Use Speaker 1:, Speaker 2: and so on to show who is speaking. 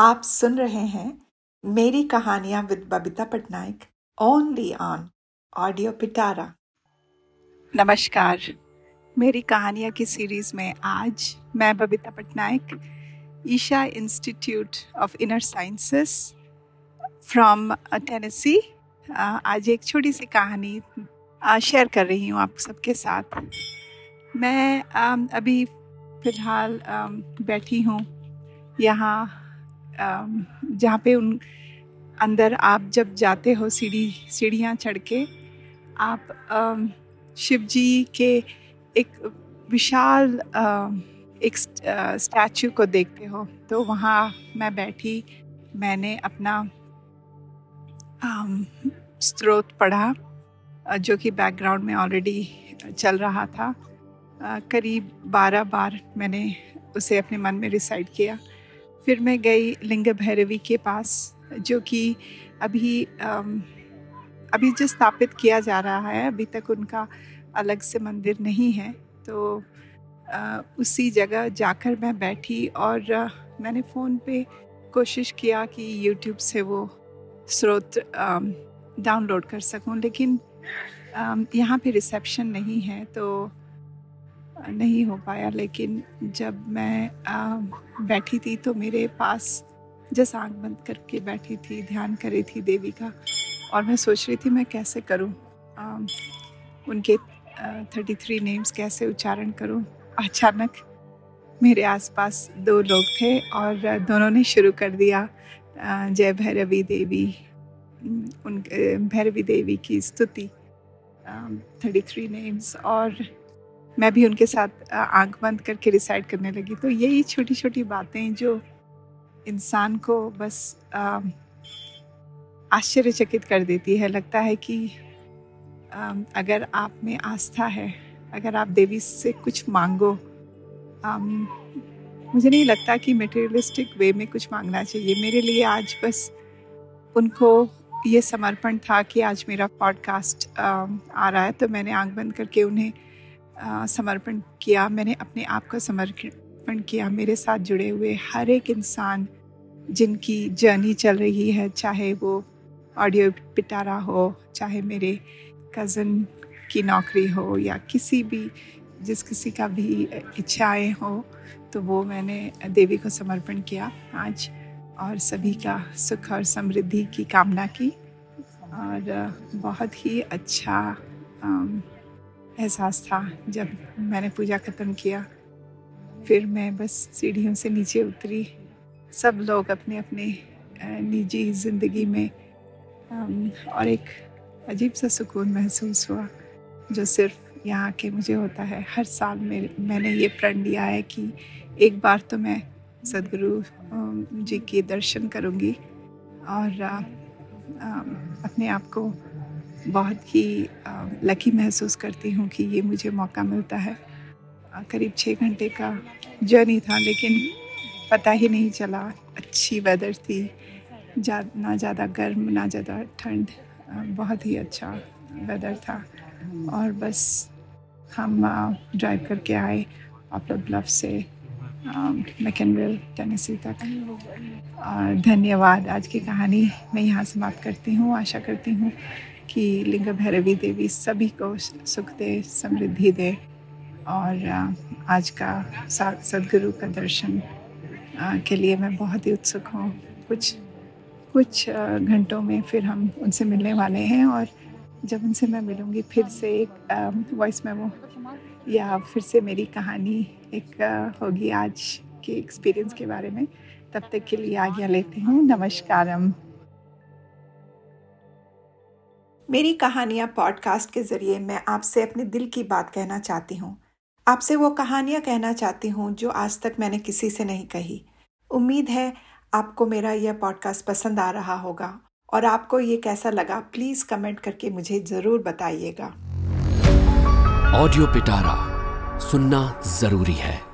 Speaker 1: आप सुन रहे हैं मेरी कहानियाँ with Babita Patnaik only on audio Pitara
Speaker 2: नमस्कार। मेरी कहानियाँ की सीरीज़ में आज मैं Babita Patnaik Isha institute of inner sciences from Tennessee आज एक छोटी सी कहानी शेयर uh, कर रही हूँ आप सबके साथ। मैं um, अभी फ़िलहाल um, बैठी हूँ। यहाँ जहाँ पे उन, अंदर आप जब जाते हो सीढ़ी, सीढ़ियाँ चढ़ के, आप शिव जी के एक विशाल एक स्टैचू को देखते हो तो वहाँ मैं बैठी, मैंने अपना स्रोत पढ़ा जो कि बैकग्राउंड में ऑलरेडी चल रहा था। करीब बारह बार मैंने उसे अपने मन में रिसाइड किया। फिर मैं गई लिंग भैरवी के पास, जो कि अभी अभी जो स्थापित किया जा रहा है, अभी तक उनका अलग से मंदिर नहीं है। तो उसी जगह जाकर मैं बैठी और मैंने फ़ोन पे कोशिश किया कि यूट्यूब से वो स्रोत डाउनलोड कर सकूँ, लेकिन यहाँ पे रिसेप्शन नहीं है तो नहीं हो पाया लेकिन जब मैं आ, बैठी थी तो मेरे पास जैसे आँख बंद करके बैठी थी ध्यान करी थी देवी का और मैं सोच रही थी मैं कैसे करूँ? उनके थर्टी थ्री नेम्स कैसे उच्चारण करूँ? अचानक मेरे आसपास दो लोग थे और दोनों ने शुरू कर दिया जय भैरवी देवी उन भैरवी देवी की स्तुति थर्टी थ्री नेम्स और मैं भी उनके साथ आँख बंद करके रिसाइड करने लगी। तो यही छोटी छोटी बातें जो इंसान को बस आश्चर्यचकित कर देती है। लगता है कि आ, अगर आप में आस्था है अगर आप देवी से कुछ मांगो आ, मुझे नहीं लगता कि मटेरियलिस्टिक वे में कुछ मांगना चाहिए। मेरे लिए आज बस उनको ये समर्पण था कि आज मेरा पॉडकास्ट आ रहा है। तो मैंने आँख बंद करके उन्हें समर्पण किया, मैंने अपने आप का समर्पण किया, मेरे साथ जुड़े हुए हर एक इंसान जिनकी जर्नी चल रही है, चाहे वो ऑडियो पिटारा हो, चाहे मेरे कज़न की नौकरी हो या किसी भी, जिस किसी का भी इच्छाएँ हो तो वो मैंने देवी को समर्पण किया आज और सभी का सुख और समृद्धि की कामना की और बहुत ही अच्छा एहसास था जब मैंने पूजा ख़त्म किया। फिर मैं बस सीढ़ियों से नीचे उतरी। सब लोग अपने अपने निजी ज़िंदगी में और एक अजीब सा सुकून महसूस हुआ, जो सिर्फ़ यहाँ के मुझे होता है। हर साल में मैंने ये प्रण लिया है कि एक बार तो मैं सदगुरु जी के दर्शन करूँगी और अपने आप को बहुत ही लकी महसूस करती हूँ कि ये मुझे मौका मिलता है। करीब छः घंटे का जर्नी था, लेकिन पता ही नहीं चला अच्छी वेदर थी। जा ना ज़्यादा गर्म, ना ज़्यादा ठंड बहुत ही अच्छा वेदर था। और बस हम ड्राइव करके आए पॉपुलर ब्लफ से। मैकेनविल टेनेसी तक धन्यवाद। आज की कहानी मैं यहाँ समाप्त करती हूँ। आशा करती हूँ कि लिंग भैरवी देवी सभी को सुख दे, समृद्धि दे। और आज का सदगुरु का दर्शन के लिए मैं बहुत ही उत्सुक हूँ। कुछ कुछ घंटों में फिर हम उनसे मिलने वाले हैं और जब उनसे मैं मिलूँगी, फिर से एक वॉइस मेमो या फिर से मेरी कहानी एक होगी आज के एक्सपीरियंस के बारे में। तब तक के लिए आज्ञा लेती हूँ। नमस्कारम।
Speaker 1: मेरी कहानियाँ पॉडकास्ट के ज़रिए मैं आपसे अपने दिल की बात कहना चाहती हूँ। आपसे वो कहानियाँ कहना चाहती हूँ जो आज तक मैंने किसी से नहीं कही। उम्मीद है आपको मेरा यह पॉडकास्ट पसंद आ रहा होगा। और आपको ये कैसा लगा प्लीज़ कमेंट करके मुझे ज़रूर बताइएगा।
Speaker 3: ऑडियो पिटारा सुनना ज़रूरी है।